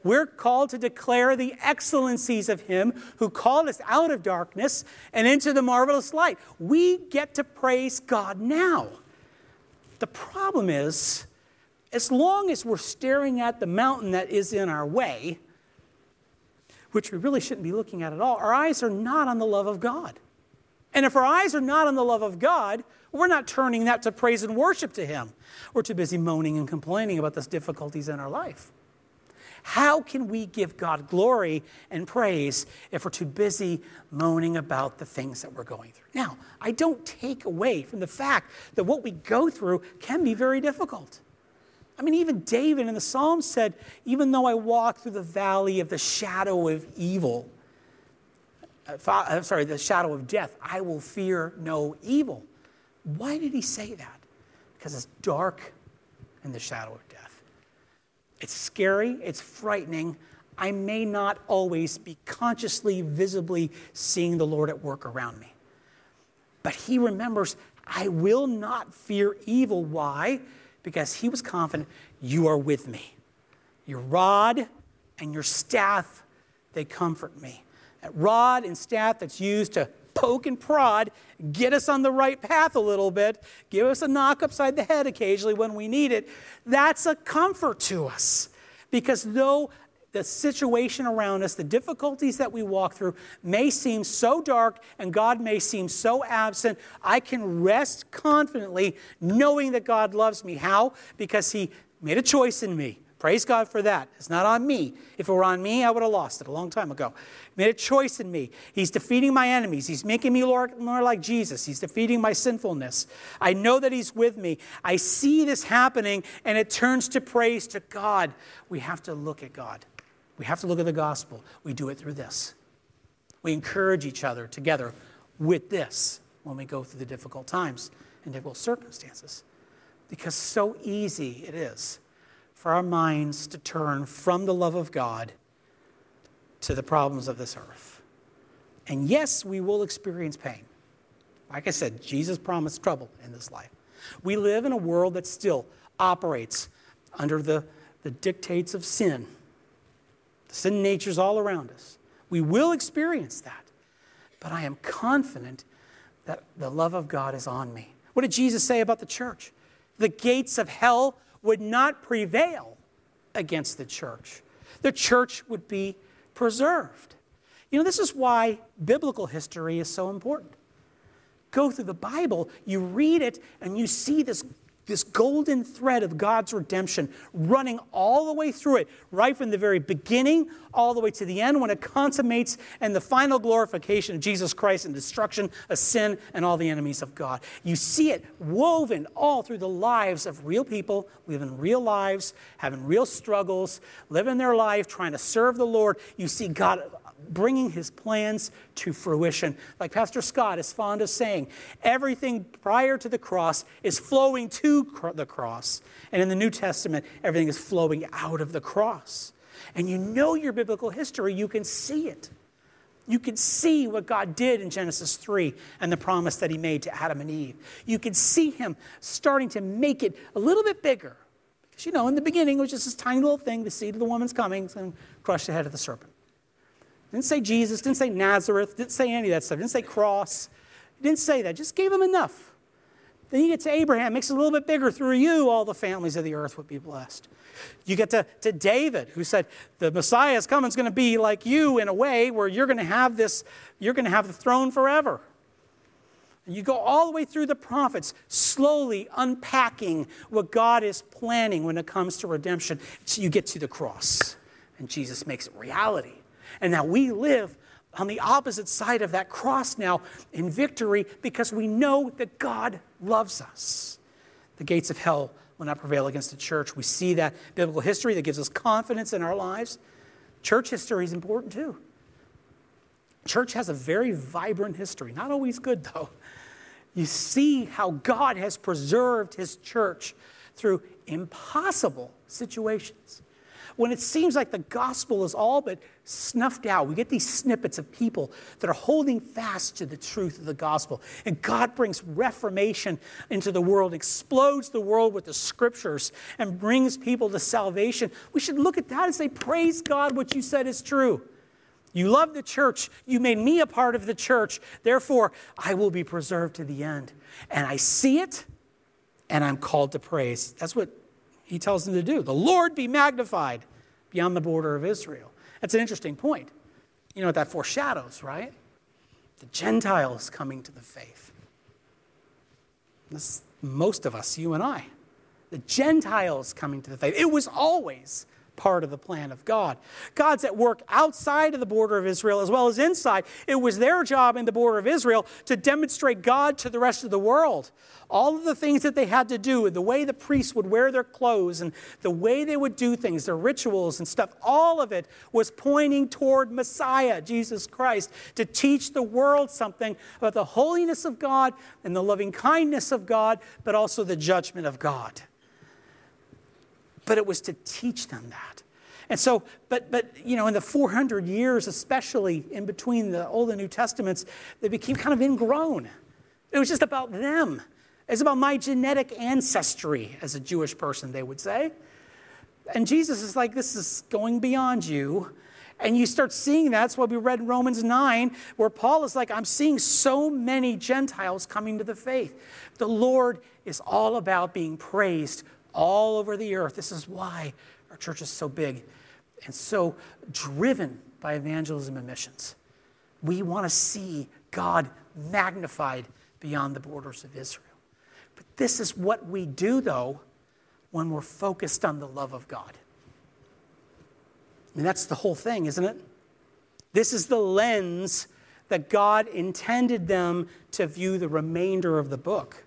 We're called to declare the excellencies of Him who called us out of darkness and into the marvelous light. We get to praise God now. The problem is, as long as we're staring at the mountain that is in our way, which we really shouldn't be looking at at all, our eyes are not on the love of God. And if our eyes are not on the love of God, We're not turning that to praise and worship to Him. We're too busy moaning and complaining about those difficulties in our life. How can we give God glory and praise if we're too busy moaning about the things that we're going through? Now, I don't take away from the fact that what we go through can be very difficult. I mean, even David in the Psalms said, Even though I walk through the valley of the shadow of evil, uh, I'm sorry, the shadow of death, I will fear no evil. Why did he say that? Because it's dark in the shadow. It's scary, it's frightening. I may not always be consciously, visibly seeing the Lord at work around me. But he remembers, I will not fear evil. Why? Because he was confident, You are with me. Your rod and your staff, they comfort me. That rod and staff that's used to poke and prod, get us on the right path a little bit, give us a knock upside the head occasionally when we need it, that's a comfort to us. Because though the situation around us, the difficulties that we walk through may seem so dark and God may seem so absent, I can rest confidently knowing that God loves me. How? Because He made a choice in me. Praise God for that. It's not on me. If it were on me, I would have lost it a long time ago. He made a choice in me. He's defeating my enemies. He's making me more, like Jesus. He's defeating my sinfulness. I know that He's with me. I see this happening, and it turns to praise to God. We have to look at God. We have to look at the gospel. We do it through this. We encourage each other together with this when we go through the difficult times and difficult circumstances. Because so easy it is for our minds to turn from the love of God to the problems of this earth. And yes, we will experience pain. Like I said, Jesus promised trouble in this life. We live in a world that still operates under the, the dictates of sin. The sin nature's all around us. We will experience that. But I am confident that the love of God is on me. What did Jesus say about the church? The gates of hell would not prevail against the church. The church would be preserved. You know, this is why biblical history is so important. Go through the Bible, you read it, and you see this this golden thread of God's redemption running all the way through it, right from the very beginning all the way to the end when it consummates and the final glorification of Jesus Christ and destruction of sin and all the enemies of God. You see it woven all through the lives of real people, living real lives, having real struggles, living their life, trying to serve the Lord. You see God bringing his plans to fruition. Like Pastor Scott is fond of saying, everything prior to the cross is flowing to the cross. And in the New Testament, everything is flowing out of the cross. And you know your biblical history, you can see it. You can see what God did in Genesis 3 and the promise that He made to Adam and Eve. You can see Him starting to make it a little bit bigger. Because, you know, in the beginning, it was just this tiny little thing the seed of the woman's coming and crush the head of the serpent. Didn't say Jesus, didn't say Nazareth, didn't say any of that stuff, didn't say cross. didn't say that, just gave him enough. Then you get to Abraham, makes it a little bit bigger. Through you, all the families of the earth would be blessed. You get to, to David, who said, The Messiah is coming, it's going to be like you in a way where you're going to have this, you're going to have the throne forever. And you go all the way through the prophets, slowly unpacking what God is planning when it comes to redemption. So you get to the cross, and Jesus makes it reality. And now we live on the opposite side of that cross now in victory because we know that God loves us. The gates of hell will not prevail against the church. We see that biblical history that gives us confidence in our lives. Church history is important too. Church has a very vibrant history, not always good though. You see how God has preserved his church through impossible situations when it seems like the gospel is all but snuffed out. We get these snippets of people that are holding fast to the truth of the gospel. And God brings reformation into the world, explodes the world with the scriptures, and brings people to salvation. We should look at that and say, Praise God, what you said is true. You love the church. You made me a part of the church. Therefore, I will be preserved to the end. And I see it, and I'm called to praise. That's what he tells them to do. The Lord be magnified beyond the border of Israel. That's an interesting point. You know what that foreshadows, right? The Gentiles coming to the faith. This, most of us, you and I. The Gentiles coming to the faith. It was always part of the plan of God. God's at work outside of the border of Israel as well as inside. It was their job in the border of Israel to demonstrate God to the rest of the world. All of the things that they had to do, the way the priests would wear their clothes and the way they would do things, their rituals and stuff, all of it was pointing toward Messiah, Jesus Christ, to teach the world something about the holiness of God and the loving kindness of God, but also the judgment of God but it was to teach them that. And so, but, but, you know, in the 400 years, especially in between the Old and New Testaments, they became kind of ingrown. It was just about them. It's about my genetic ancestry as a Jewish person, they would say. And Jesus is like, this is going beyond you. And you start seeing that. That's why we read in Romans 9, where Paul is like, I'm seeing so many Gentiles coming to the faith. The Lord is all about being praised all over the earth. This is why our church is so big and so driven by evangelism and missions. We want to see God magnified beyond the borders of Israel. But this is what we do, though, when we're focused on the love of God. I mean, that's the whole thing, isn't it? This is the lens that God intended them to view the remainder of the book.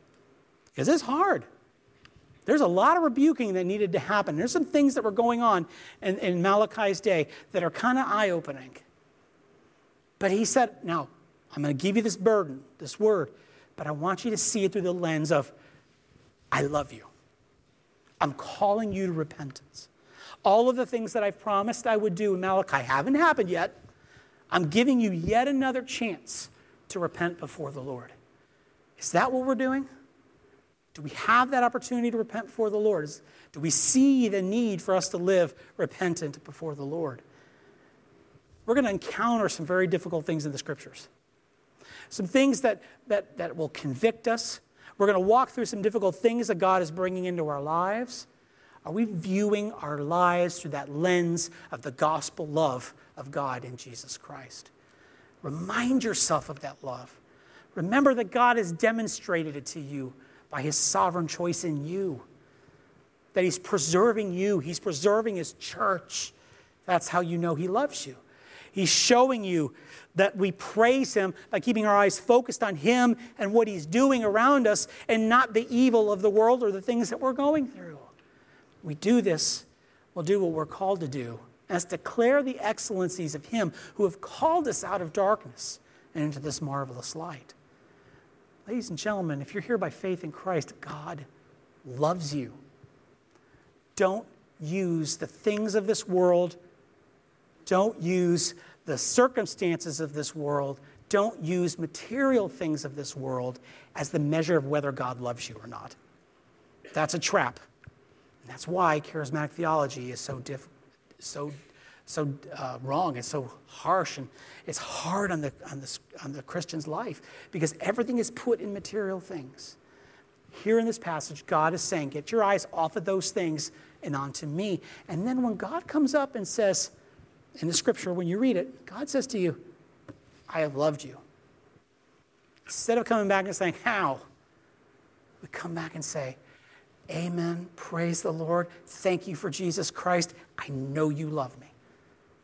Because it's hard. There's a lot of rebuking that needed to happen. There's some things that were going on in, in Malachi's day that are kind of eye opening. But he said, Now, I'm going to give you this burden, this word, but I want you to see it through the lens of, I love you. I'm calling you to repentance. All of the things that I've promised I would do in Malachi haven't happened yet. I'm giving you yet another chance to repent before the Lord. Is that what we're doing? Do we have that opportunity to repent before the Lord? Do we see the need for us to live repentant before the Lord? We're going to encounter some very difficult things in the scriptures. Some things that, that, that will convict us. We're going to walk through some difficult things that God is bringing into our lives. Are we viewing our lives through that lens of the gospel love of God in Jesus Christ? Remind yourself of that love. Remember that God has demonstrated it to you by his sovereign choice in you. That he's preserving you, he's preserving his church. That's how you know he loves you. He's showing you that we praise him by keeping our eyes focused on him and what he's doing around us and not the evil of the world or the things that we're going through. We do this, we'll do what we're called to do, that's declare the excellencies of him who have called us out of darkness and into this marvelous light. Ladies and gentlemen, if you're here by faith in Christ, God loves you. Don't use the things of this world, don't use the circumstances of this world, don't use material things of this world as the measure of whether God loves you or not. That's a trap. And that's why charismatic theology is so, diff- so so uh, wrong, and so harsh, and it's hard on the, on, the, on the Christian's life because everything is put in material things. Here in this passage, God is saying, Get your eyes off of those things and onto me. And then when God comes up and says, in the scripture, when you read it, God says to you, I have loved you. Instead of coming back and saying, How? We come back and say, Amen. Praise the Lord. Thank you for Jesus Christ. I know you love me.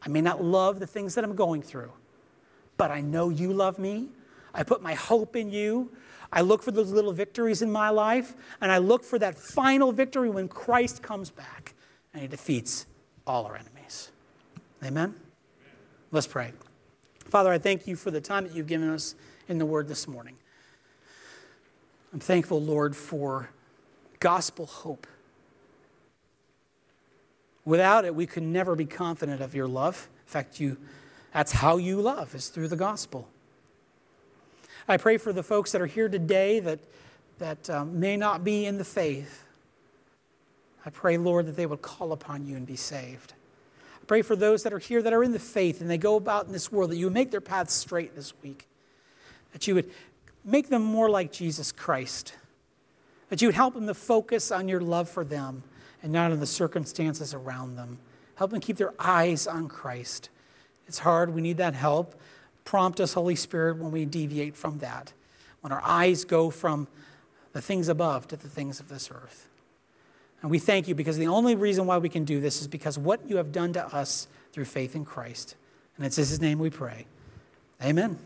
I may not love the things that I'm going through, but I know you love me. I put my hope in you. I look for those little victories in my life, and I look for that final victory when Christ comes back and he defeats all our enemies. Amen? Let's pray. Father, I thank you for the time that you've given us in the Word this morning. I'm thankful, Lord, for gospel hope. Without it, we could never be confident of your love. In fact, you, that's how you love, is through the gospel. I pray for the folks that are here today that, that um, may not be in the faith. I pray, Lord, that they would call upon you and be saved. I pray for those that are here that are in the faith and they go about in this world, that you would make their paths straight this week, that you would make them more like Jesus Christ, that you would help them to focus on your love for them and not on the circumstances around them. Help them keep their eyes on Christ. It's hard. We need that help. Prompt us, Holy Spirit, when we deviate from that. When our eyes go from the things above to the things of this earth. And we thank you because the only reason why we can do this is because what you have done to us through faith in Christ. And it's in his name we pray. Amen.